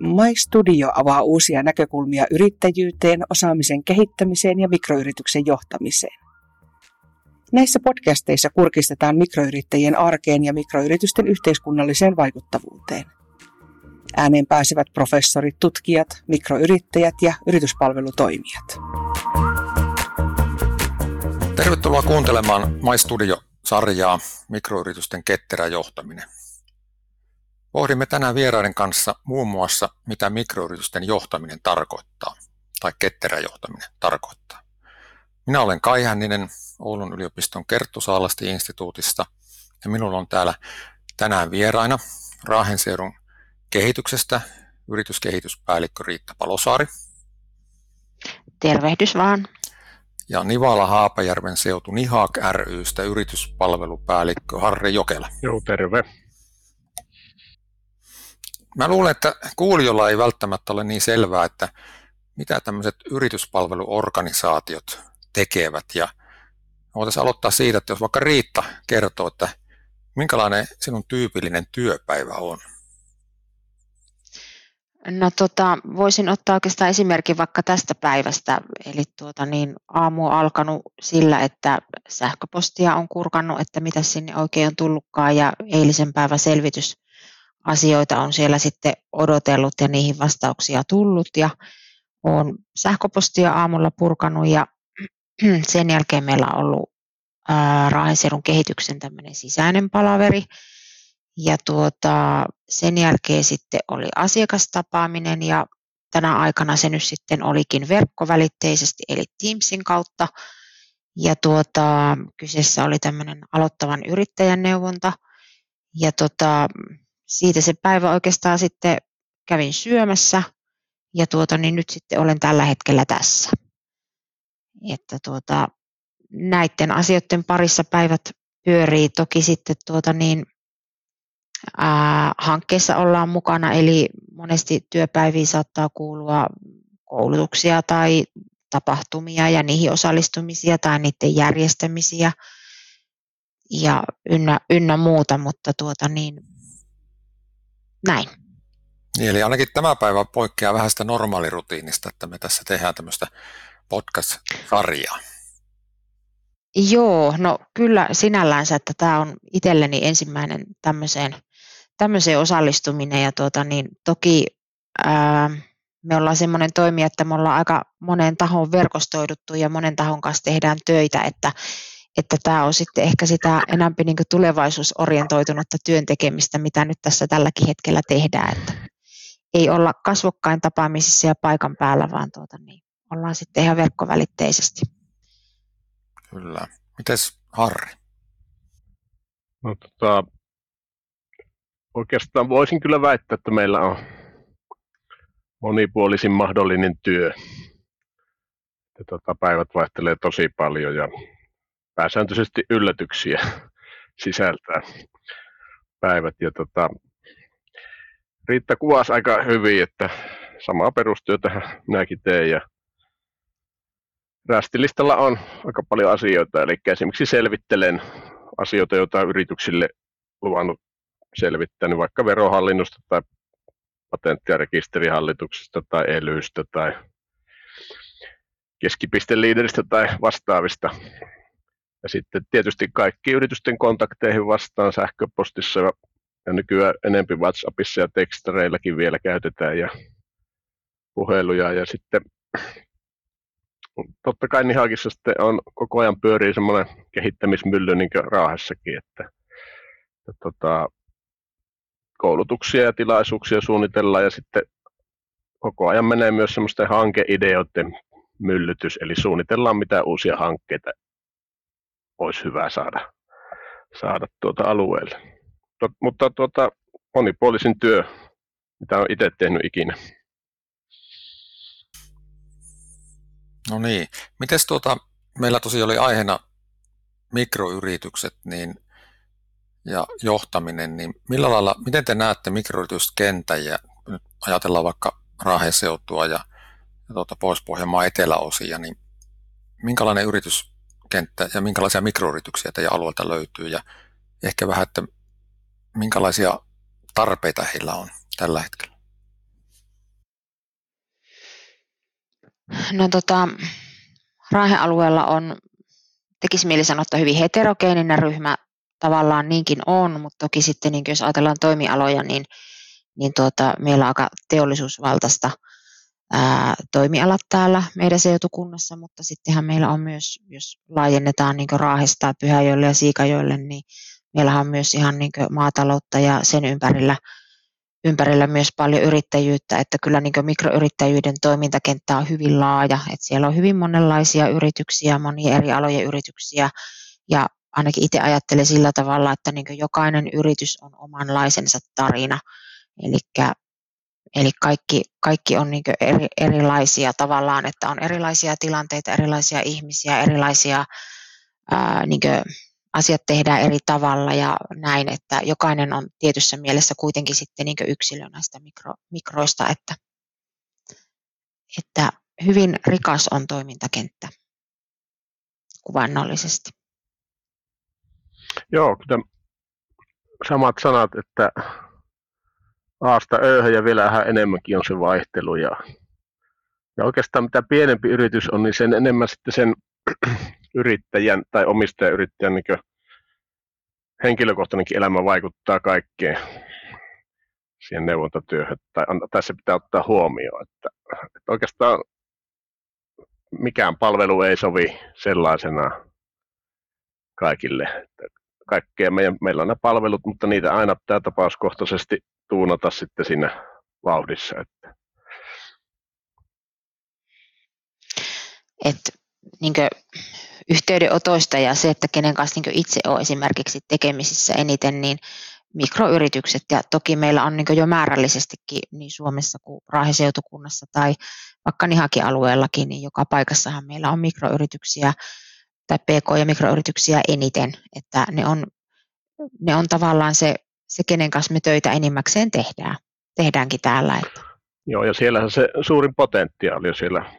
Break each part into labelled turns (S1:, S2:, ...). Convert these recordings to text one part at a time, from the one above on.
S1: My Studio avaa uusia näkökulmia yrittäjyyteen, osaamisen kehittämiseen ja mikroyrityksen johtamiseen. Näissä podcasteissa kurkistetaan mikroyrittäjien arkeen ja mikroyritysten yhteiskunnalliseen vaikuttavuuteen. Ääneen pääsevät professorit, tutkijat, mikroyrittäjät ja yrityspalvelutoimijat.
S2: Tervetuloa kuuntelemaan My Studio-sarjaa Mikroyritysten ketterä johtaminen. Pohdimme tänään vieraiden kanssa muun muassa, mitä mikroyritysten johtaminen tarkoittaa, tai ketterä johtaminen tarkoittaa. Minä olen Kai Hänninen Oulun yliopiston Kerttu Saalasti-instituutista, ja minulla on täällä tänään vieraina Raahenseudun kehityksestä yrityskehityspäällikkö Riitta Palosaari.
S3: Tervehdys vaan.
S2: Ja Nivala Haapajärven seutu Nihak rystä yrityspalvelupäällikkö Harri Jokela.
S4: Joo, terve.
S2: Mä luulen, että kuulijoilla ei välttämättä ole niin selvää, että mitä tämmöiset yrityspalveluorganisaatiot tekevät. Ja voitaisiin aloittaa siitä, että jos vaikka Riitta kertoo, että minkälainen sinun tyypillinen työpäivä on.
S3: No tota, voisin ottaa oikeastaan esimerkin vaikka tästä päivästä. Eli tuota, niin, aamu on alkanut sillä, että sähköpostia on kurkannut, että mitä sinne oikein on tullutkaan ja eilisen päivän selvitysasioita on siellä sitten odotellut ja niihin vastauksia tullut ja on sähköpostia aamulla purkanut ja sen jälkeen meillä on ollut Raahenseudun kehityksen tämmöinen sisäinen palaveri, ja tuota, sen jälkeen sitten oli asiakastapaaminen ja tänä aikana se nyt sitten olikin verkkovälitteisesti eli Teamsin kautta. Ja tuota, kyseessä oli tämmöinen aloittavan yrittäjän neuvonta. Ja tuota, siitä se päivä oikeastaan sitten kävin syömässä. Ja tuota, niin nyt sitten olen tällä hetkellä tässä. Että tuota, näiden asioiden parissa päivät pyörii. Toki sitten tuota niin, ää, hankkeessa ollaan mukana, eli monesti työpäiviin saattaa kuulua koulutuksia tai tapahtumia ja niihin osallistumisia tai niiden järjestämisiä ja ynnä, ynnä muuta, mutta tuota niin, näin.
S2: Niin, eli ainakin tämä päivä poikkeaa vähän sitä normaalirutiinista, että me tässä tehdään tämmöistä podcast-sarjaa.
S3: Joo, no kyllä sinällänsä, että tämä on itselleni ensimmäinen tämmöiseen tämmöiseen osallistuminen ja tuota, niin toki ää, me ollaan semmoinen toimija, että me ollaan aika monen tahon verkostoiduttu ja monen tahon kanssa tehdään töitä, että, että tämä on sitten ehkä sitä enemmän niin tulevaisuusorientoitunutta työn tekemistä, mitä nyt tässä tälläkin hetkellä tehdään, että ei olla kasvokkain tapaamisissa ja paikan päällä, vaan tuota, niin ollaan sitten ihan verkkovälitteisesti.
S2: Kyllä. Mites Harri?
S4: No, tota, oikeastaan voisin kyllä väittää, että meillä on monipuolisin mahdollinen työ. Ja tota, päivät vaihtelee tosi paljon ja pääsääntöisesti yllätyksiä sisältää päivät. Ja tota, Riitta kuvasi aika hyvin, että samaa perustyötä minäkin teen ja Rästilistalla on aika paljon asioita, eli esimerkiksi selvittelen asioita, joita yrityksille luvannut selvittänyt vaikka verohallinnosta tai patentti- ja rekisterihallituksesta tai elystä tai keskipisteliideristä tai vastaavista. Ja sitten tietysti kaikki yritysten kontakteihin vastaan sähköpostissa ja nykyään enempi WhatsAppissa ja tekstareillakin vielä käytetään ja puheluja. Ja sitten totta kai Nihakissa sitten on koko ajan pyörii semmoinen kehittämismylly niin kuin Raahessakin, että, että tota, koulutuksia ja tilaisuuksia suunnitellaan ja sitten koko ajan menee myös semmoisten hankeideoiden myllytys, eli suunnitellaan mitä uusia hankkeita olisi hyvä saada, saada tuota alueelle. Tot, mutta tuota, monipuolisin työ, mitä olen itse tehnyt ikinä.
S2: No niin. Mites tuota, meillä tosiaan oli aiheena mikroyritykset, niin ja johtaminen, niin millä lailla, miten te näette mikroyrityskentän ja nyt ajatellaan vaikka Raaheseutua ja, ja tuota Pohjois-Pohjanmaan eteläosia, niin minkälainen kenttä ja minkälaisia mikroyrityksiä teidän alueelta löytyy ja ehkä vähän, että minkälaisia tarpeita heillä on tällä hetkellä?
S3: No tota, Raahen-alueella on, tekisi mieli sanoa, että hyvin heterogeeninen ryhmä tavallaan niinkin on, mutta toki sitten niin jos ajatellaan toimialoja, niin, niin tuota, meillä on aika teollisuusvaltaista – ää, toimialat täällä meidän seutukunnassa, mutta sittenhän meillä on myös, jos laajennetaan niin Raahesta, Pyhäjoelle ja Siikajoelle, niin meillä on myös ihan niin maataloutta ja sen ympärillä, ympärillä myös paljon yrittäjyyttä, että kyllä niin mikroyrittäjyyden toimintakenttä on hyvin laaja, että siellä on hyvin monenlaisia yrityksiä, monia eri alojen yrityksiä ja ainakin itse ajattelen sillä tavalla, että niin jokainen yritys on omanlaisensa tarina. Eli Eli kaikki, kaikki on niin eri, erilaisia tavallaan, että on erilaisia tilanteita, erilaisia ihmisiä, erilaisia ää, niin asiat tehdään eri tavalla ja näin, että jokainen on tietyssä mielessä kuitenkin sitten niin yksilö näistä mikro, mikroista, että, että hyvin rikas on toimintakenttä kuvannollisesti.
S4: Joo, kyllä samat sanat, että aasta ööhön ja vielä vähän enemmänkin on se vaihtelu. Ja, ja oikeastaan mitä pienempi yritys on, niin sen enemmän sitten sen yrittäjän tai omistajayrittäjän niin henkilökohtainenkin elämä vaikuttaa kaikkeen siihen neuvontatyöhön. Tai tässä pitää ottaa huomioon, että, että oikeastaan mikään palvelu ei sovi sellaisena kaikille. Kaikkea meidän, meillä on nämä palvelut, mutta niitä aina pitää tapauskohtaisesti tuunata sitten siinä vauhdissa. Että.
S3: Et, niin yhteydenotoista ja se, että kenen kanssa niin itse on esimerkiksi tekemisissä eniten, niin mikroyritykset ja toki meillä on niin jo määrällisestikin niin Suomessa kuin Raaheseutukunnassa tai vaikka Nihakin alueellakin, niin joka paikassahan meillä on mikroyrityksiä tai pk- ja mikroyrityksiä eniten, että ne on, ne on tavallaan se se, kenen kanssa me töitä enimmäkseen tehdään. Tehdäänkin täällä. Että.
S4: Joo, ja siellähän se suurin potentiaali on siellä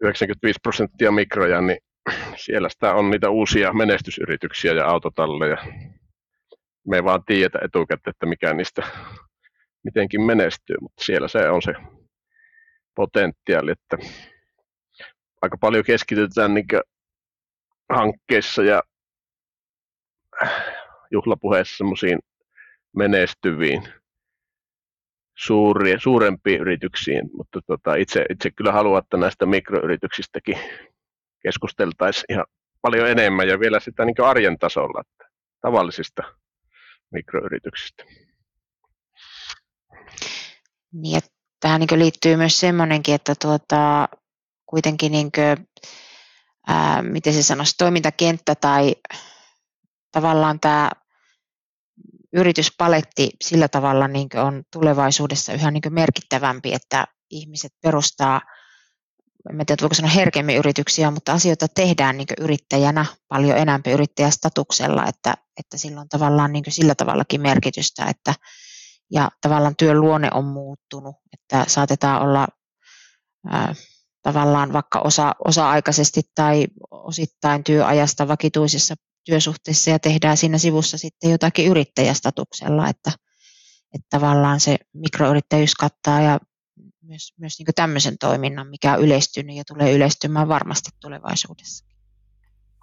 S4: 95 prosenttia mikroja, niin siellä sitä on niitä uusia menestysyrityksiä ja autotalleja. Me ei vaan tiedetä etukäteen, että mikä niistä mitenkin menestyy, mutta siellä se on se potentiaali, että aika paljon keskitytään niin hankkeissa ja juhlapuheessa semmoisiin menestyviin suuri, suurempiin yrityksiin, mutta tota, itse, itse kyllä haluan, että näistä mikroyrityksistäkin keskusteltaisiin ihan paljon enemmän ja vielä sitä niin arjen tasolla, että tavallisista mikroyrityksistä.
S3: Niin, tähän niin liittyy myös semmoinenkin, että tuota, kuitenkin niin kuin, ää, miten se sanoisi, toimintakenttä tai tavallaan tämä yrityspaletti sillä tavalla niin on tulevaisuudessa yhä niin merkittävämpi, että ihmiset perustaa, en tiedä voiko sanoa herkemmin yrityksiä, mutta asioita tehdään niin yrittäjänä paljon enemmän yrittäjästatuksella, että, että sillä on tavallaan niin sillä tavallakin merkitystä, että ja tavallaan työn luonne on muuttunut, että saatetaan olla ää, tavallaan vaikka osa, osa-aikaisesti tai osittain työajasta vakituisessa työsuhteessa ja tehdään siinä sivussa sitten jotakin yrittäjästatuksella, että, että tavallaan se mikroyrittäjyys kattaa ja myös, myös niin tämmöisen toiminnan, mikä on yleistynyt ja tulee yleistymään varmasti tulevaisuudessa.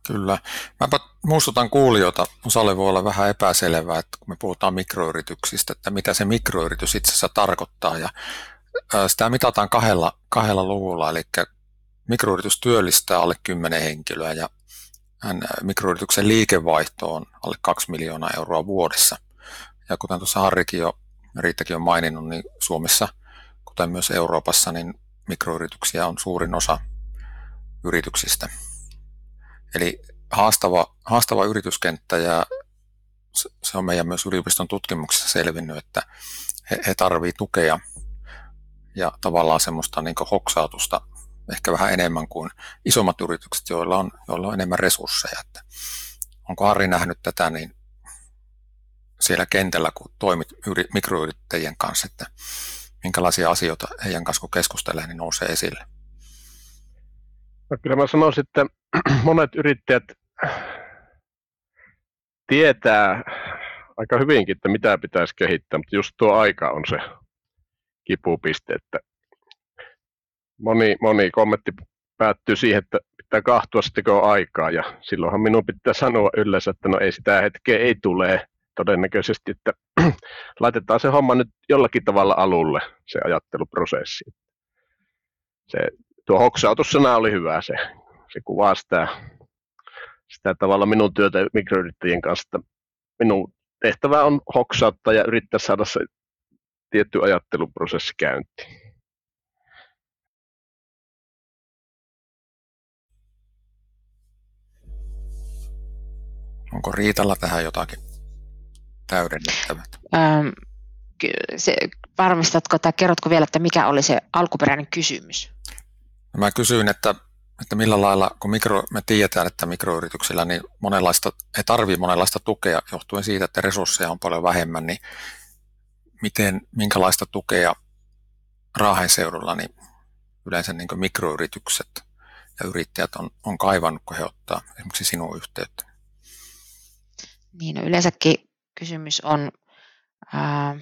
S2: Kyllä. Mä muistutan kuulijoita, osalle voi olla vähän epäselvää, että kun me puhutaan mikroyrityksistä, että mitä se mikroyritys itse asiassa tarkoittaa. Ja sitä mitataan kahdella, kahdella luvulla, eli mikroyritys työllistää alle 10 henkilöä ja hän äh, mikroyrityksen liikevaihto on alle 2 miljoonaa euroa vuodessa. Ja kuten tuossa Harrikin jo, Riittäkin on maininnut, niin Suomessa, kuten myös Euroopassa, niin mikroyrityksiä on suurin osa yrityksistä. Eli haastava, haastava yrityskenttä ja se on meidän myös yliopiston tutkimuksessa selvinnyt, että he, he tarvitsevat tukea ja tavallaan semmoista niin hoksautusta ehkä vähän enemmän kuin isommat yritykset, joilla on, joilla on enemmän resursseja. Että onko Harri nähnyt tätä niin siellä kentällä, kun toimit yri, mikroyrittäjien kanssa, että minkälaisia asioita heidän kanssa kun keskustelee, niin nousee esille?
S4: No, kyllä mä sanoisin, että monet yrittäjät tietää aika hyvinkin, että mitä pitäisi kehittää, mutta just tuo aika on se kipupiste, että moni, moni kommentti päättyy siihen, että pitää kahtua sitten on aikaa ja silloinhan minun pitää sanoa yleensä, että no ei sitä hetkeä ei tule todennäköisesti, että laitetaan se homma nyt jollakin tavalla alulle, se ajatteluprosessi. Se, tuo hoksautussana oli hyvä, se, se kuvaa sitä, sitä tavalla minun työtä mikroyrittäjien kanssa, minun tehtävä on hoksauttaa ja yrittää saada se tietty ajatteluprosessi käyntiin.
S2: Onko Riitalla tähän jotakin täydennettävää?
S3: Ähm, se, varmistatko tai kerrotko vielä, että mikä oli se alkuperäinen kysymys?
S2: No mä kysyin, että, että millä lailla, kun mikro, me tiedetään, että mikroyrityksillä niin monenlaista, he tarvitsevat monenlaista tukea johtuen siitä, että resursseja on paljon vähemmän, niin miten, minkälaista tukea Raahen seudulla niin yleensä niin mikroyritykset ja yrittäjät on, on kaivannut, kun he ottaa esimerkiksi sinun yhteyttä?
S3: Niin, no yleensäkin kysymys on ää,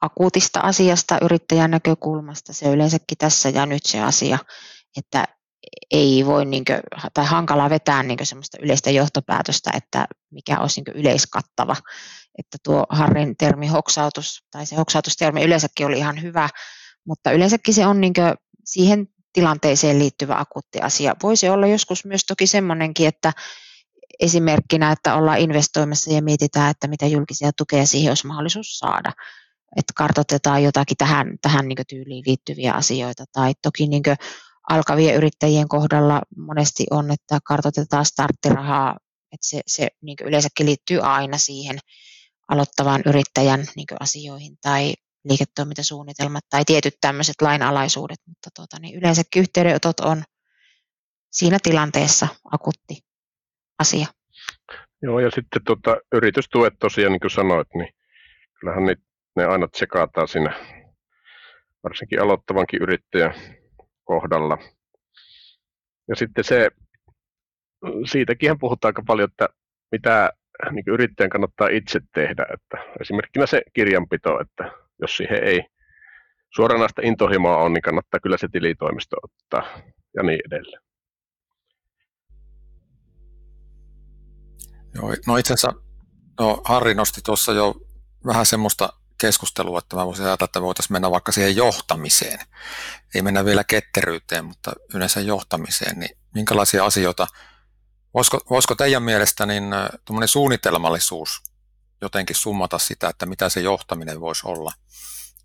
S3: akuutista asiasta yrittäjän näkökulmasta. Se yleensäkin tässä ja nyt se asia, että ei voi niin kuin, tai hankala vetää niin semmoista yleistä johtopäätöstä, että mikä olisi niin yleiskattava. Että tuo Harrin termi hoksautus, tai se hoksautustermi yleensäkin oli ihan hyvä, mutta yleensäkin se on niin siihen tilanteeseen liittyvä akuutti asia. Voisi olla joskus myös toki semmoinenkin, että esimerkkinä, että ollaan investoimassa ja mietitään, että mitä julkisia tukea siihen olisi mahdollisuus saada. Että kartoitetaan jotakin tähän, tähän niin tyyliin liittyviä asioita. Tai toki niin alkavien yrittäjien kohdalla monesti on, että kartoitetaan starttirahaa, että se, se niin yleensäkin liittyy aina siihen aloittavan yrittäjän niin asioihin tai liiketoimintasuunnitelmat tai tietyt tämmöiset lainalaisuudet, mutta tuota, niin yleensäkin yhteydenotot on siinä tilanteessa akutti asia.
S4: Joo, ja sitten tuota, yritystuet tosiaan, niin kuin sanoit, niin kyllähän ne, ne aina tsekataan siinä, varsinkin aloittavankin yrittäjän kohdalla. Ja sitten se, siitäkin puhutaan aika paljon, että mitä niin yrittäjän kannattaa itse tehdä. Että esimerkkinä se kirjanpito, että jos siihen ei suoranaista intohimoa on, niin kannattaa kyllä se tilitoimisto ottaa ja niin edelleen.
S2: Joo, no itse asiassa no Harri nosti tuossa jo vähän semmoista keskustelua, että mä voisin ajatella, että voitaisiin mennä vaikka siihen johtamiseen. Ei mennä vielä ketteryyteen, mutta yleensä johtamiseen, niin minkälaisia asioita, voisiko, voisiko teidän mielestä niin suunnitelmallisuus jotenkin summata sitä, että mitä se johtaminen voisi olla,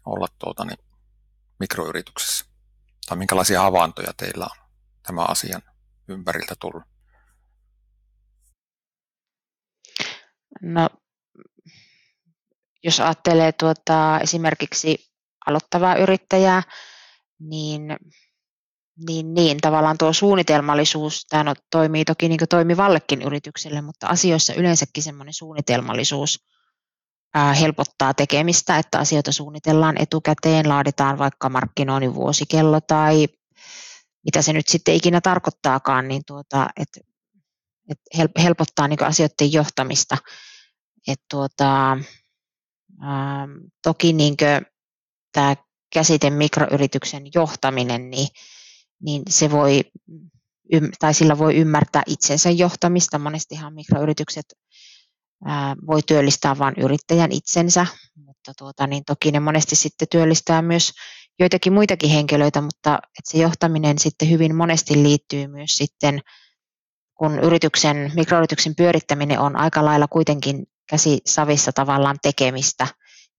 S2: olla tuota, niin, mikroyrityksessä? Tai minkälaisia havaintoja teillä on tämän asian ympäriltä tullut?
S3: No, jos ajattelee tuota, esimerkiksi aloittavaa yrittäjää, niin, niin, niin tavallaan tuo suunnitelmallisuus, tämä no, toimii toki niin toimivallekin yritykselle, mutta asioissa yleensäkin semmoinen suunnitelmallisuus ää, helpottaa tekemistä, että asioita suunnitellaan etukäteen, laaditaan vaikka markkinoinnin vuosikello tai mitä se nyt sitten ikinä tarkoittaakaan, niin tuota, että et helpottaa niin asioiden johtamista. Et tuota, ää, toki niin tämä käsite mikroyrityksen johtaminen, niin, niin se voi, tai sillä voi ymmärtää itsensä johtamista. Monestihan mikroyritykset ää, voi työllistää vain yrittäjän itsensä, mutta tuota, niin toki ne monesti sitten työllistää myös joitakin muitakin henkilöitä, mutta että se johtaminen sitten hyvin monesti liittyy myös sitten kun yrityksen, mikroyrityksen pyörittäminen on aika lailla kuitenkin käsisavissa tavallaan tekemistä,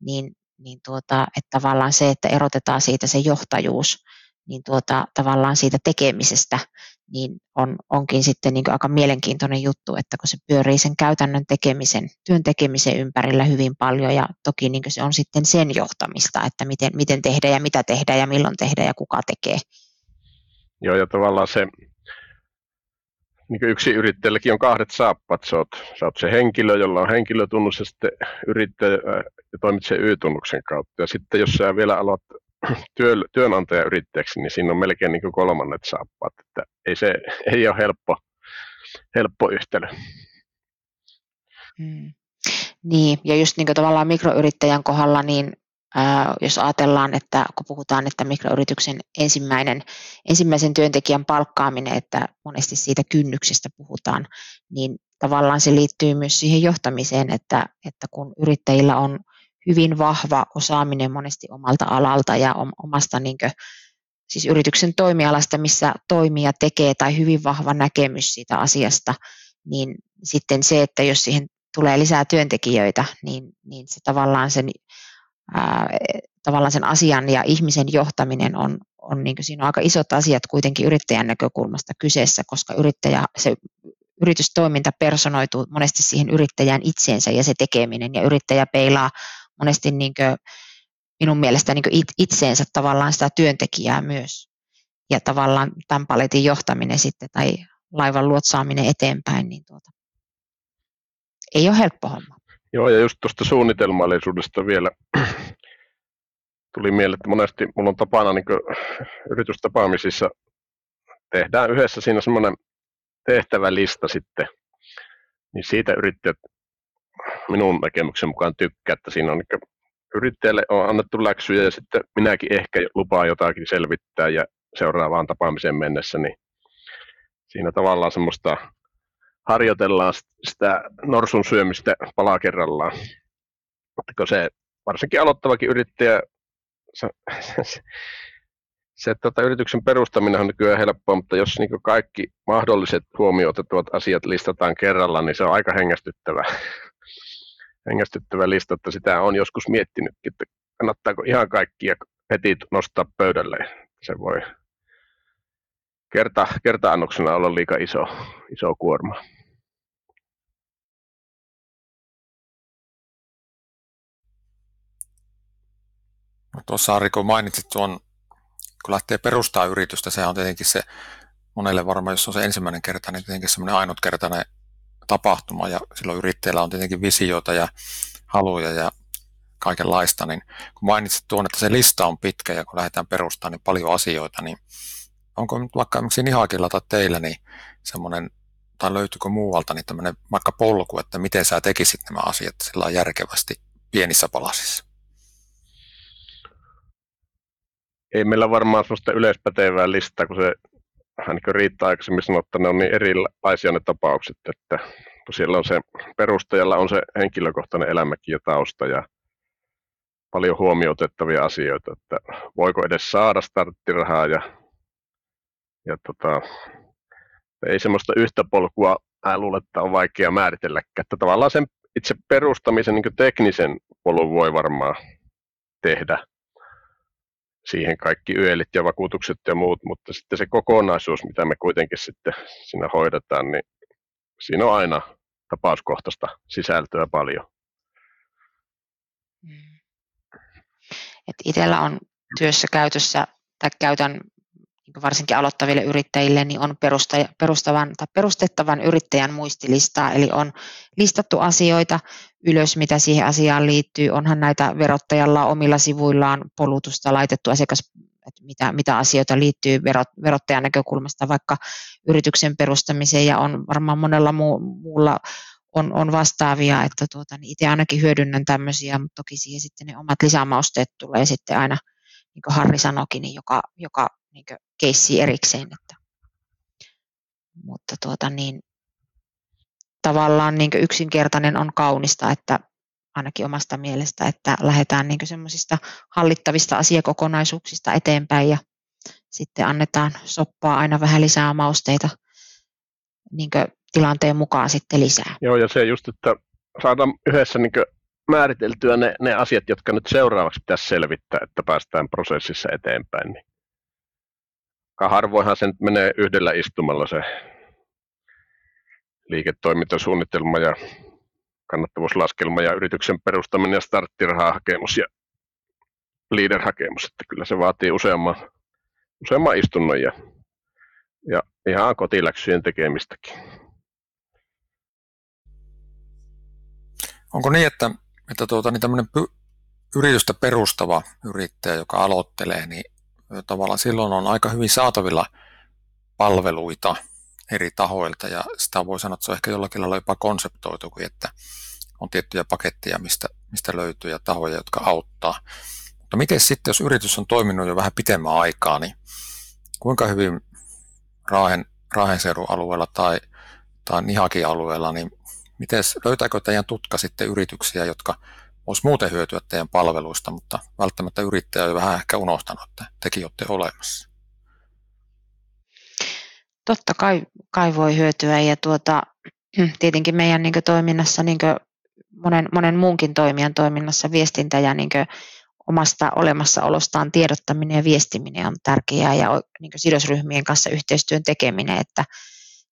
S3: niin, niin tuota, että tavallaan se, että erotetaan siitä se johtajuus, niin tuota, tavallaan siitä tekemisestä, niin on, onkin sitten niin aika mielenkiintoinen juttu, että kun se pyörii sen käytännön tekemisen, työn tekemisen ympärillä hyvin paljon ja toki niin se on sitten sen johtamista, että miten, miten tehdä ja mitä tehdä ja milloin tehdä ja kuka tekee.
S4: Joo, ja tavallaan se niin yksi yrittäjälläkin on kahdet saappat. Sä oot, sä oot se henkilö, jolla on henkilötunnus ja sitten yrittäjä ja toimit sen Y-tunnuksen kautta. Ja sitten jos sä vielä aloit työ, työnantajayrittäjäksi, niin siinä on melkein niin kuin kolmannet saappaat. Että ei se ei ole helppo, helppo yhtälö.
S3: Hmm. Niin, ja just niin kuin tavallaan mikroyrittäjän kohdalla, niin jos ajatellaan, että kun puhutaan, että mikroyrityksen ensimmäinen, ensimmäisen työntekijän palkkaaminen, että monesti siitä kynnyksestä puhutaan, niin tavallaan se liittyy myös siihen johtamiseen, että, että kun yrittäjillä on hyvin vahva osaaminen monesti omalta alalta ja omasta niin kuin, siis yrityksen toimialasta, missä toimija tekee tai hyvin vahva näkemys siitä asiasta, niin sitten se, että jos siihen tulee lisää työntekijöitä, niin, niin se tavallaan sen, tavallaan sen asian ja ihmisen johtaminen on, on niin siinä on aika isot asiat kuitenkin yrittäjän näkökulmasta kyseessä, koska yrittäjä, se yritystoiminta personoituu monesti siihen yrittäjään itseensä ja se tekeminen, ja yrittäjä peilaa monesti niin kuin, minun mielestä niin kuin itseensä tavallaan sitä työntekijää myös. Ja tavallaan tämän paletin johtaminen sitten tai laivan luotsaaminen eteenpäin, niin tuota, ei ole helppo homma.
S4: Joo, ja just tuosta suunnitelmallisuudesta vielä tuli mieleen, että monesti mulla on tapana niin yritystapaamisissa tehdään yhdessä siinä semmoinen tehtävälista sitten, niin siitä yrittäjät minun näkemyksen mukaan tykkää, että siinä on niin yrittäjälle on annettu läksyjä ja sitten minäkin ehkä lupaan jotakin selvittää ja seuraavaan tapaamiseen mennessä, niin siinä tavallaan semmoista harjoitellaan sitä norsun syömistä palaa kerrallaan. Mutta se varsinkin aloittavakin yrittäjä, se, se, se tota, yrityksen perustaminen on nykyään helppoa, mutta jos niin kaikki mahdolliset huomioon asiat listataan kerralla, niin se on aika hengästyttävä, hengästyttävä lista, että sitä on joskus miettinytkin, että kannattaako ihan kaikkia heti nostaa pöydälle. Se voi kerta, kerta-annoksena olla liika iso, iso kuorma.
S2: No tuossa Ari, kun mainitsit tuon, kun lähtee perustaa yritystä, se on tietenkin se monelle varmaan, jos on se ensimmäinen kerta, niin tietenkin semmoinen ainutkertainen tapahtuma ja silloin yrittäjällä on tietenkin visioita ja haluja ja kaikenlaista, niin kun mainitsit tuon, että se lista on pitkä ja kun lähdetään perustamaan niin paljon asioita, niin onko nyt vaikka esimerkiksi Nihakilla tai teillä niin semmoinen, tai löytyykö muualta niin tämmöinen vaikka polku, että miten sä tekisit nämä asiat sillä järkevästi pienissä palasissa?
S4: Ei meillä varmaan sellaista yleispätevää listaa, kun se vähän niin riittää aikaisemmin sanoa, että ne on niin erilaisia ne tapaukset, että kun siellä on se perustajalla on se henkilökohtainen elämäkin ja tausta ja paljon huomioitettavia asioita, että voiko edes saada starttirahaa ja ja tota, ei semmoista yhtä polkua mä luulen, että on vaikea määritellä, Että tavallaan sen itse perustamisen niin teknisen polun voi varmaan tehdä siihen kaikki yölit ja vakuutukset ja muut, mutta sitten se kokonaisuus, mitä me kuitenkin sitten siinä hoidetaan, niin siinä on aina tapauskohtaista sisältöä paljon. Mm.
S3: Et itsellä on työssä käytössä, tai käytän varsinkin aloittaville yrittäjille, niin on perustavan, tai perustettavan yrittäjän muistilistaa, eli on listattu asioita ylös, mitä siihen asiaan liittyy. Onhan näitä verottajalla omilla sivuillaan polutusta laitettu asiakas, että mitä, mitä asioita liittyy verot, verottajan näkökulmasta vaikka yrityksen perustamiseen, ja on varmaan monella muu, muulla on, on vastaavia, että tuota, niin itse ainakin hyödynnän tämmöisiä, mutta toki siihen sitten ne omat lisämausteet tulee sitten aina, niin kuin Harri sanoikin, niin joka, joka niin keissi erikseen. Että. Mutta tuota niin, tavallaan niin yksinkertainen on kaunista, että ainakin omasta mielestä, että lähdetään niin semmoisista hallittavista asiakokonaisuuksista eteenpäin ja sitten annetaan soppaa aina vähän lisää mausteita niin tilanteen mukaan sitten lisää.
S4: Joo, ja se just, että saadaan yhdessä niin määriteltyä ne, ne asiat, jotka nyt seuraavaksi pitäisi selvittää, että päästään prosessissa eteenpäin. Niin harvoinhan se nyt menee yhdellä istumalla se liiketoimintasuunnitelma ja kannattavuuslaskelma ja yrityksen perustaminen ja starttirahahakemus ja leader-hakemus, että kyllä se vaatii useamman, useamman istunnon ja, ja ihan kotiläksyjen tekemistäkin.
S2: Onko niin, että, että tuota, niin tämmöinen py, yritystä perustava yrittäjä, joka aloittelee, niin tavallaan silloin on aika hyvin saatavilla palveluita eri tahoilta ja sitä voi sanoa, että se on ehkä jollakin lailla jopa konseptoitu, että on tiettyjä paketteja, mistä, mistä löytyy ja tahoja, jotka auttaa. Mutta miten sitten, jos yritys on toiminut jo vähän pitemmän aikaa, niin kuinka hyvin Raahen, Raahen seudun alueella tai, tai Nihakin alueella, niin miten, löytääkö teidän tutka sitten yrityksiä, jotka olisi muuten hyötyä teidän palveluista, mutta välttämättä yrittäjä on vähän ehkä unohtanut, että tekin olette olemassa?
S3: Totta kai, kai voi hyötyä ja tuota, tietenkin meidän niin toiminnassa, niin monen, monen muunkin toimijan toiminnassa viestintä ja niin omasta olemassaolostaan tiedottaminen ja viestiminen on tärkeää ja niin sidosryhmien kanssa yhteistyön tekeminen, että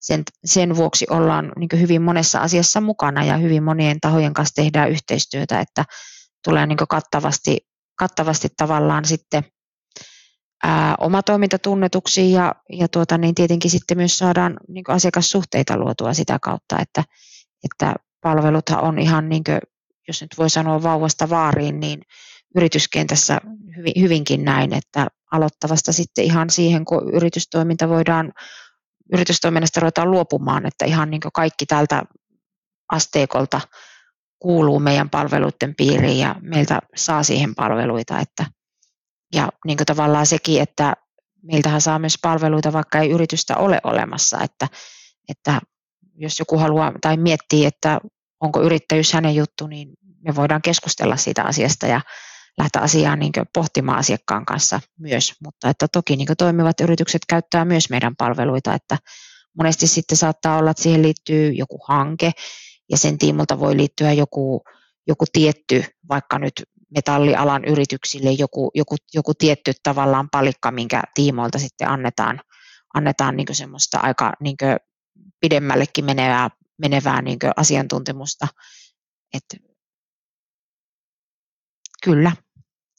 S3: sen, sen vuoksi ollaan niin hyvin monessa asiassa mukana ja hyvin monien tahojen kanssa tehdään yhteistyötä, että tulee niin kattavasti, kattavasti tavallaan sitten ää, oma toiminta tunnetuksi ja, ja tuota, niin tietenkin sitten myös saadaan niin asiakassuhteita luotua sitä kautta, että, että palveluthan on ihan, niin kuin, jos nyt voi sanoa vauvasta vaariin, niin yrityskentässä hyvin, hyvinkin näin, että aloittavasta sitten ihan siihen, kun yritystoiminta voidaan, yritystoiminnasta ruvetaan luopumaan, että ihan niin kaikki tältä asteekolta kuuluu meidän palveluiden piiriin ja meiltä saa siihen palveluita, että ja niin tavallaan sekin, että meiltähän saa myös palveluita, vaikka ei yritystä ole olemassa, että, että jos joku haluaa tai miettii, että onko yrittäjyys hänen juttu, niin me voidaan keskustella siitä asiasta ja lähteä asiaa niin pohtimaan asiakkaan kanssa myös, mutta että toki niin toimivat yritykset käyttää myös meidän palveluita, että monesti sitten saattaa olla, että siihen liittyy joku hanke ja sen tiimolta voi liittyä joku, joku tietty, vaikka nyt metallialan yrityksille joku, joku, joku tietty tavallaan palikka, minkä tiimoilta sitten annetaan, annetaan niin semmoista aika niin pidemmällekin menevää, menevää niin asiantuntemusta. Et kyllä,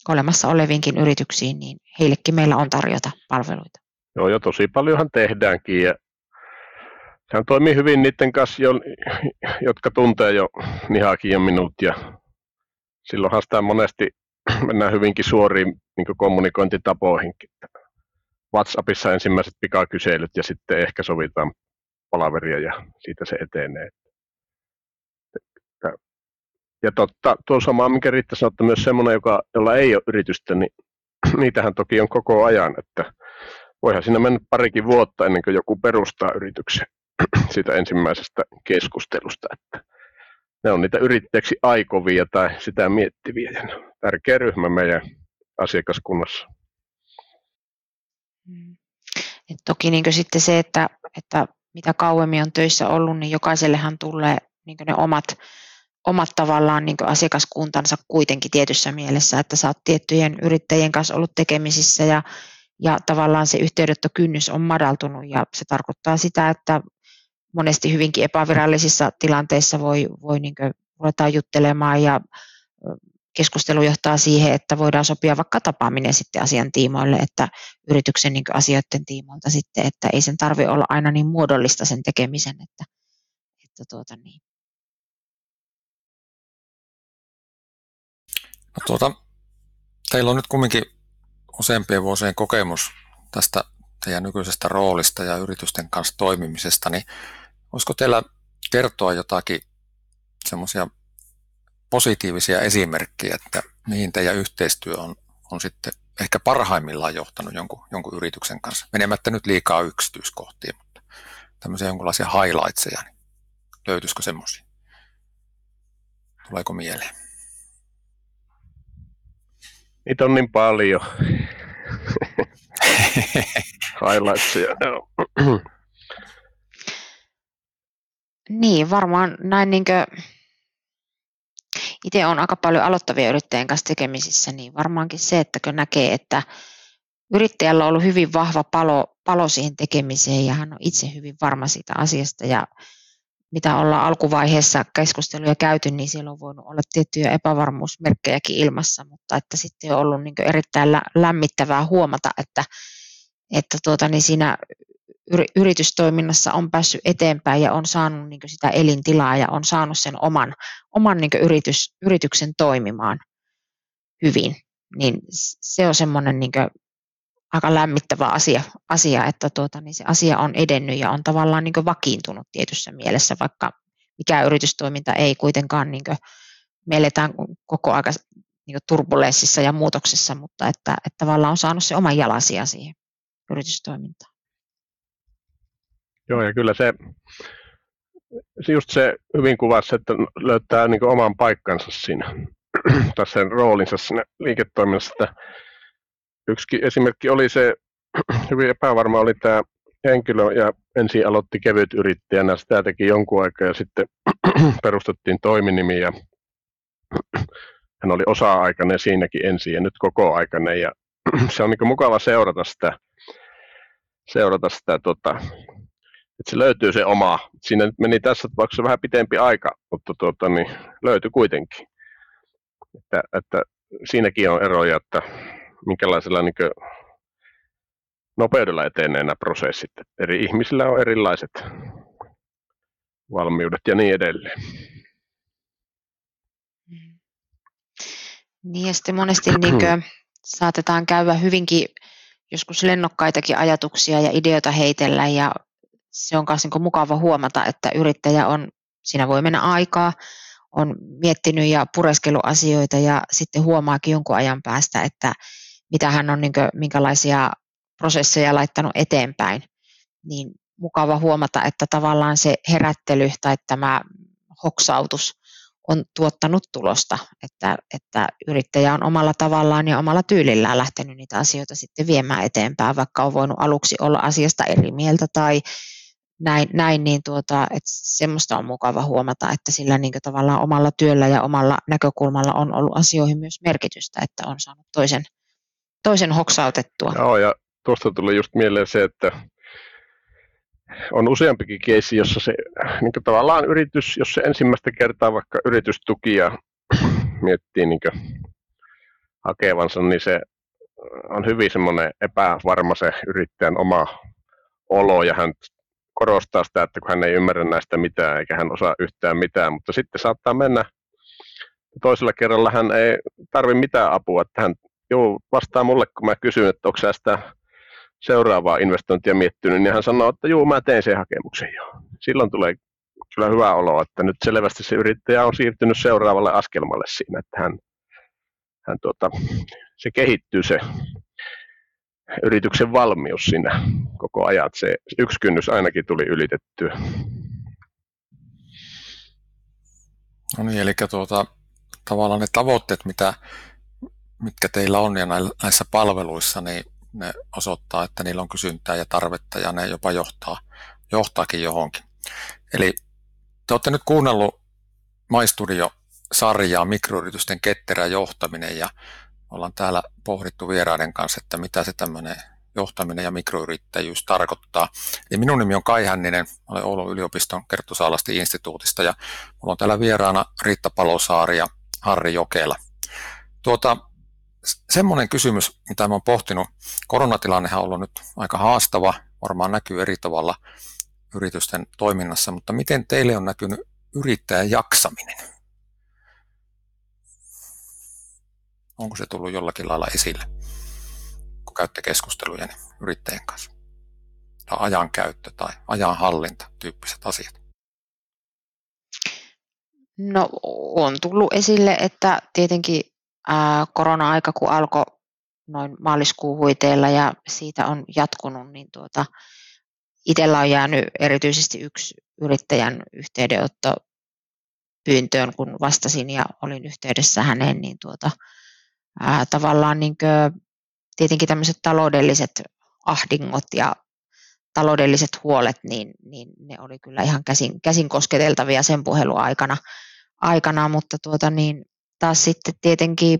S3: olemassa oleviinkin yrityksiin, niin heillekin meillä on tarjota palveluita.
S4: Joo, ja tosi paljonhan tehdäänkin. Ja sehän toimii hyvin niiden kanssa, jotka tuntee jo Nihakin ja minut. Ja silloinhan sitä monesti mennään hyvinkin suoriin niin kommunikointitapoihinkin. WhatsAppissa ensimmäiset pikakyselyt ja sitten ehkä sovitaan palaveria ja siitä se etenee. Ja totta, tuo sama, mikä Riitta sanoi, että myös semmoinen, joka, jolla ei ole yritystä, niin niitähän toki on koko ajan, että voihan siinä mennä parikin vuotta ennen kuin joku perustaa yrityksen siitä ensimmäisestä keskustelusta, että ne on niitä yrittäjäksi aikovia tai sitä miettiviä ja tärkeä ryhmä meidän asiakaskunnassa.
S3: Mm. Et toki niin sitten se, että, että mitä kauemmin on töissä ollut, niin jokaisellehan tulee niin ne omat, omat tavallaan niin asiakaskuntansa kuitenkin tietyssä mielessä, että sä oot tiettyjen yrittäjien kanssa ollut tekemisissä ja, ja tavallaan se yhteydenottokynnys on madaltunut ja se tarkoittaa sitä, että monesti hyvinkin epävirallisissa tilanteissa voi, voi niin ruvetaan juttelemaan ja keskustelu johtaa siihen, että voidaan sopia vaikka tapaaminen sitten asian tiimoille, että yrityksen niin asioiden tiimoilta sitten, että ei sen tarvi olla aina niin muodollista sen tekemisen, että, että tuota niin.
S2: No tuota, teillä on nyt kumminkin useampien vuosien kokemus tästä teidän nykyisestä roolista ja yritysten kanssa toimimisesta, niin Olisiko teillä kertoa jotakin semmoisia positiivisia esimerkkejä, että mihin teidän yhteistyö on, on sitten ehkä parhaimmillaan johtanut jonkun, jonkun yrityksen kanssa, menemättä nyt liikaa yksityiskohtiin, mutta tämmöisiä jonkinlaisia highlightseja, niin löytyisikö semmoisia? Tuleeko mieleen?
S4: Niitä on niin paljon. highlightseja.
S3: Niin, varmaan näin niin itse olen aika paljon aloittavia yrittäjien kanssa tekemisissä, niin varmaankin se, että kun näkee, että yrittäjällä on ollut hyvin vahva palo, palo siihen tekemiseen ja hän on itse hyvin varma siitä asiasta ja mitä ollaan alkuvaiheessa keskusteluja käyty, niin siellä on voinut olla tiettyjä epävarmuusmerkkejäkin ilmassa, mutta että sitten on ollut niin erittäin lämmittävää huomata, että, että tuota, niin siinä yritystoiminnassa on päässyt eteenpäin ja on saanut niin sitä elintilaa ja on saanut sen oman, oman niin yritys, yrityksen toimimaan hyvin, niin se on semmoinen niin aika lämmittävä asia, asia että tuota, niin se asia on edennyt ja on tavallaan niin vakiintunut tietyssä mielessä, vaikka mikä yritystoiminta ei kuitenkaan, niin kuin, me eletään koko aika niin turbulenssissa ja muutoksessa, mutta että, että tavallaan on saanut se oman jalasia siihen yritystoimintaan.
S4: Joo, ja kyllä se, se just se hyvin kuvasi, että löytää niin oman paikkansa siinä, tai sen roolinsa siinä liiketoiminnassa. Että yksi esimerkki oli se, hyvin epävarma oli tämä henkilö ja ensin aloitti kevyt yrittäjänä, sitä teki jonkun aikaa ja sitten perustettiin toiminimi ja hän oli osa-aikainen siinäkin ensin ja nyt koko aikainen ja se on niin mukava seurata sitä, seurata sitä tota, että se löytyy se oma. Siinä meni tässä tapauksessa vähän pitempi aika, mutta tuota, niin löytyi kuitenkin. Että, että siinäkin on eroja, että minkälaisella niin nopeudella etenee nämä prosessit. Eri ihmisillä on erilaiset valmiudet ja niin edelleen.
S3: Niin ja sitten monesti niin kuin, saatetaan käydä hyvinkin joskus lennokkaitakin ajatuksia ja ideoita heitellä ja se on myös niin mukava huomata, että yrittäjä on, siinä voi mennä aikaa, on miettinyt ja pureskellut asioita ja sitten huomaakin jonkun ajan päästä, että mitä hän on, niin kuin, minkälaisia prosesseja laittanut eteenpäin, niin mukava huomata, että tavallaan se herättely tai tämä hoksautus on tuottanut tulosta, että, että yrittäjä on omalla tavallaan ja omalla tyylillään lähtenyt niitä asioita sitten viemään eteenpäin, vaikka on voinut aluksi olla asiasta eri mieltä tai näin, näin niin tuota, että semmoista on mukava huomata, että sillä niin tavallaan omalla työllä ja omalla näkökulmalla on ollut asioihin myös merkitystä, että on saanut toisen, toisen hoksautettua.
S4: Joo, ja tuosta tuli just mieleen se, että on useampikin keissi, jossa se niin tavallaan yritys, jos se ensimmäistä kertaa vaikka yritystukia miettii niin hakevansa, niin se on hyvin semmoinen epävarma se yrittäjän oma olo ja hän korostaa sitä, että kun hän ei ymmärrä näistä mitään eikä hän osaa yhtään mitään, mutta sitten saattaa mennä toisella kerralla hän ei tarvi mitään apua, että hän joo, vastaa mulle, kun mä kysyn, että onko sitä seuraavaa investointia miettinyt, niin hän sanoo, että joo, mä tein sen hakemuksen jo. Silloin tulee kyllä hyvä olo, että nyt selvästi se yrittäjä on siirtynyt seuraavalle askelmalle siinä, että hän, hän tuota, se kehittyy se yrityksen valmius siinä koko ajan. Se yksi kynnys ainakin tuli ylitettyä.
S2: No niin, eli tuota, tavallaan ne tavoitteet, mitä, mitkä teillä on ja näissä palveluissa, niin ne osoittaa, että niillä on kysyntää ja tarvetta ja ne jopa johtaa, johtaakin johonkin. Eli te olette nyt kuunnellut MyStudio-sarjaa mikroyritysten ketterä johtaminen ja ollaan täällä pohdittu vieraiden kanssa, että mitä se tämmöinen johtaminen ja mikroyrittäjyys tarkoittaa. Eli minun nimi on Kai Hänninen, olen Oulun yliopiston Kerttusaalasti instituutista ja minulla on täällä vieraana Riitta Palosaari ja Harri Jokela. Tuota, semmoinen kysymys, mitä olen pohtinut, koronatilannehan on ollut nyt aika haastava, varmaan näkyy eri tavalla yritysten toiminnassa, mutta miten teille on näkynyt yrittäjän jaksaminen? Onko se tullut jollakin lailla esille, kun käytte keskusteluja yrittäjien kanssa? Tai ajankäyttö tai ajanhallinta tyyppiset asiat?
S3: No on tullut esille, että tietenkin korona-aika kun alkoi noin maaliskuun huiteilla ja siitä on jatkunut, niin tuota, itsellä on jäänyt erityisesti yksi yrittäjän yhteydenotto pyyntöön, kun vastasin ja olin yhteydessä häneen, niin tuota, ää, tavallaan niin kuin, tietenkin tämmöiset taloudelliset ahdingot ja taloudelliset huolet, niin, niin ne oli kyllä ihan käsin, käsin kosketeltavia sen puhelun aikana, aikana mutta tuota niin, taas sitten tietenkin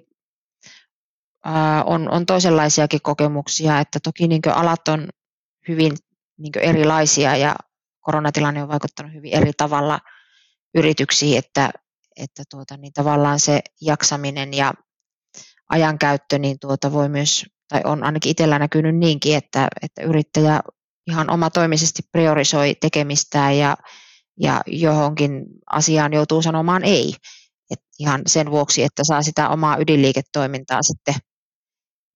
S3: ää, on, on toisenlaisiakin kokemuksia, että toki niin alat on hyvin niin erilaisia ja koronatilanne on vaikuttanut hyvin eri tavalla yrityksiin, että, että tuota, niin tavallaan se jaksaminen ja ajankäyttö niin tuota voi myös, tai on ainakin itsellä näkynyt niinkin, että, että yrittäjä ihan omatoimisesti priorisoi tekemistään ja, ja johonkin asiaan joutuu sanomaan ei. Ihan sen vuoksi, että saa sitä omaa ydinliiketoimintaa sitten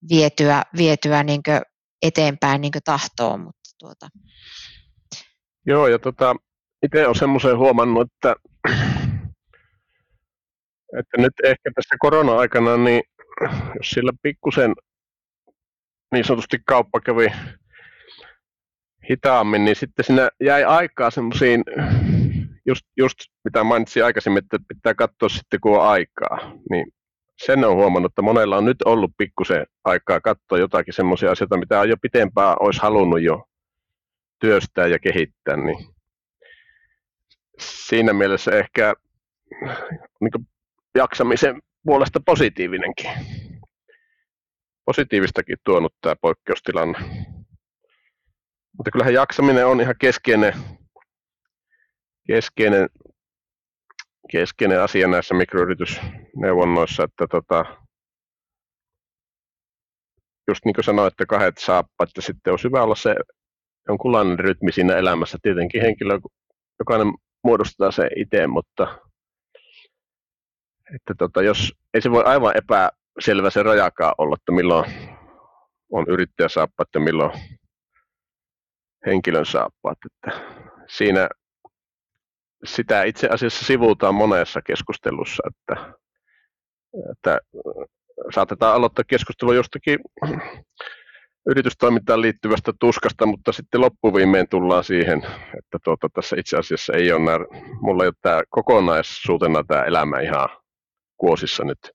S3: vietyä, vietyä niin eteenpäin niin tahtoon. Mutta tuota.
S4: Joo, ja tota, itse olen semmoisen huomannut, että Että nyt ehkä tässä korona-aikana, niin jos sillä pikkusen niin sanotusti kauppa kävi hitaammin, niin sitten siinä jäi aikaa semmoisiin, just, just mitä mainitsin aikaisemmin, että pitää katsoa sitten kun on aikaa, niin sen on huomannut, että monella on nyt ollut pikkusen aikaa katsoa jotakin semmoisia asioita, mitä jo pitempään olisi halunnut jo työstää ja kehittää, niin siinä mielessä ehkä niin jaksamisen puolesta positiivinenkin. Positiivistakin tuonut tämä poikkeustilanne. Mutta kyllähän jaksaminen on ihan keskeinen, keskeinen, keskeinen asia näissä mikroyritysneuvonnoissa, että tota, just niin kuin sanoin, että kahdet saappaat, että sitten on hyvä olla se jonkunlainen rytmi siinä elämässä. Tietenkin henkilö, jokainen muodostaa se itse, mutta että tota, jos ei se voi aivan epäselvä se rajakaan olla, että milloin on yrittäjä saappaat ja milloin henkilön saappaat. Että siinä sitä itse asiassa sivuutaan monessa keskustelussa, että, että saatetaan aloittaa keskustelu jostakin yritystoimintaan liittyvästä tuskasta, mutta sitten loppuviimein tullaan siihen, että tuota, tässä itse asiassa ei ole nämä, mulla ei ole tämä kokonaisuutena tämä elämä ihan kuosissa nyt.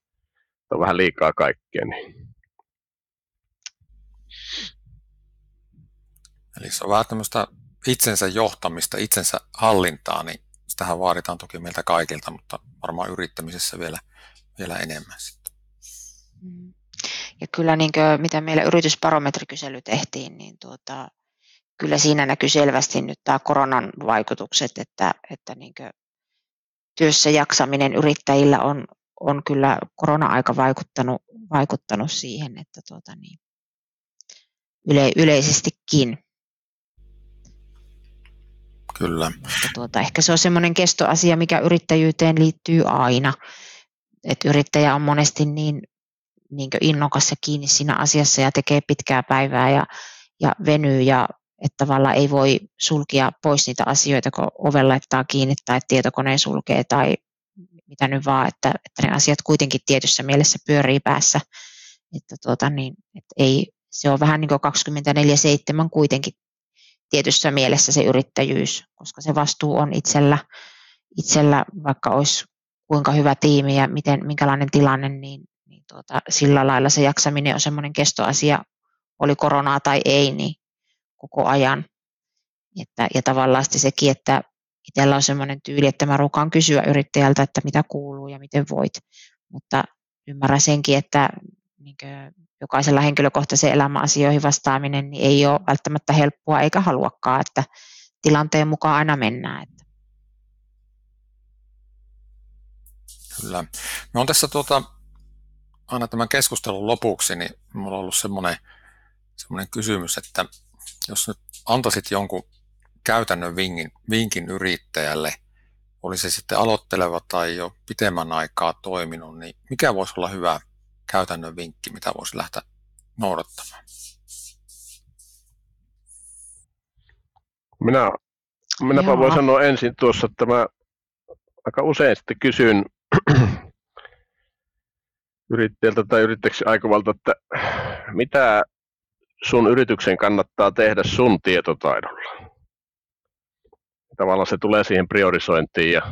S4: On vähän liikaa kaikkea. Niin.
S2: Eli se on vähän tämmöistä itsensä johtamista, itsensä hallintaa, niin sitähän vaaditaan toki meiltä kaikilta, mutta varmaan yrittämisessä vielä, vielä enemmän sitten.
S3: Mm. Ja kyllä niin kuin, mitä meillä yritysbarometrikysely tehtiin, niin tuota, kyllä siinä näkyy selvästi nyt tämä koronan vaikutukset, että, että niin työssä jaksaminen yrittäjillä on, on kyllä korona-aika vaikuttanut, vaikuttanut siihen, että tuota niin, yle, yleisestikin.
S2: Kyllä.
S3: Että tuota, ehkä se on semmoinen kestoasia, mikä yrittäjyyteen liittyy aina. että yrittäjä on monesti niin, niin innokas ja kiinni siinä asiassa ja tekee pitkää päivää ja, ja venyy ja että tavallaan ei voi sulkia pois niitä asioita, kun oven laittaa kiinni tai tietokoneen sulkee tai mitä nyt vaan, että, että ne asiat kuitenkin tietyssä mielessä pyörii päässä. Että tuota, niin, että ei, se on vähän niin kuin 24-7 kuitenkin tietyssä mielessä se yrittäjyys, koska se vastuu on itsellä, itsellä vaikka olisi kuinka hyvä tiimi ja miten, minkälainen tilanne, niin, niin tuota, sillä lailla se jaksaminen on semmoinen kestoasia, oli koronaa tai ei, niin koko ajan. Että, ja tavallaan sekin, että itsellä on sellainen tyyli, että mä ruukaan kysyä yrittäjältä, että mitä kuuluu ja miten voit. Mutta ymmärrän senkin, että niin jokaisella henkilökohtaisen elämäasioihin vastaaminen niin ei ole välttämättä helppoa eikä haluakaan, että tilanteen mukaan aina mennään. Että.
S2: Kyllä. Me on tässä tuota, aina tämän keskustelun lopuksi, niin minulla on ollut semmoinen, semmoinen kysymys, että jos nyt antaisit jonkun käytännön vinkin, vinkin yrittäjälle, oli se sitten aloitteleva tai jo pitemmän aikaa toiminut, niin mikä voisi olla hyvä käytännön vinkki, mitä voisi lähteä noudattamaan?
S4: Minä, minäpä voin sanoa ensin tuossa, että mä aika usein sitten kysyn yrittäjältä tai yrittäjäksi aikovalta, että mitä sun yrityksen kannattaa tehdä sun tietotaidolla. Tavallaan se tulee siihen priorisointiin ja,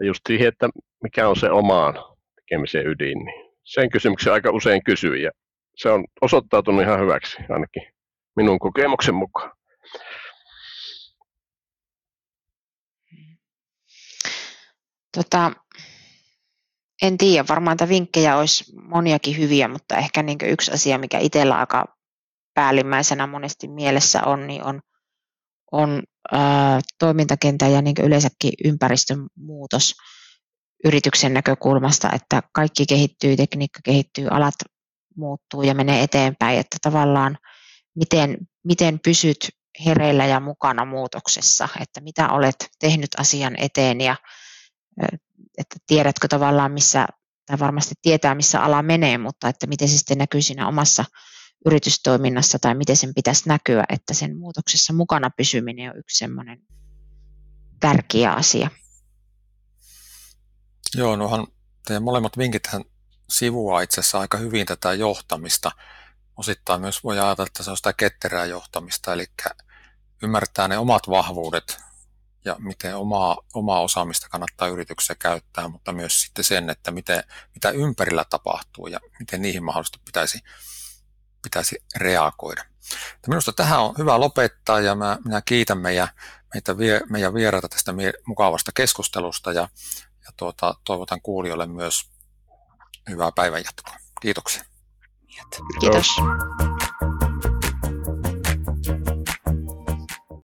S4: just siihen, että mikä on se omaan tekemisen ydin. Niin sen kysymyksen aika usein kysyy ja se on osoittautunut ihan hyväksi ainakin minun kokemuksen mukaan.
S3: Tota, en tiedä, varmaan tämä vinkkejä olisi moniakin hyviä, mutta ehkä niin yksi asia, mikä itsellä aika päällimmäisenä monesti mielessä on, niin on, on ää, toimintakentän ja niin yleensäkin ympäristön muutos yrityksen näkökulmasta, että kaikki kehittyy, tekniikka kehittyy, alat muuttuu ja menee eteenpäin, että tavallaan miten, miten pysyt hereillä ja mukana muutoksessa, että mitä olet tehnyt asian eteen ja että tiedätkö tavallaan missä, tai varmasti tietää missä ala menee, mutta että miten se sitten näkyy siinä omassa yritystoiminnassa tai miten sen pitäisi näkyä, että sen muutoksessa mukana pysyminen on yksi semmoinen tärkeä asia.
S2: Joo, nohan Teidän molemmat vinkithän sivuaa itse asiassa aika hyvin tätä johtamista. Osittain myös voi ajatella, että se on sitä ketterää johtamista, eli ymmärtää ne omat vahvuudet ja miten omaa, omaa osaamista kannattaa yrityksessä käyttää, mutta myös sitten sen, että miten, mitä ympärillä tapahtuu ja miten niihin mahdollisesti pitäisi, pitäisi reagoida. Ja minusta tähän on hyvä lopettaa ja mä, minä kiitän meidän, meitä, meidän vieraita tästä mukavasta keskustelusta ja, ja tuota, toivotan kuulijoille myös hyvää päivänjatkoa. Kiitoksia.
S3: Kiitos. Kiitos.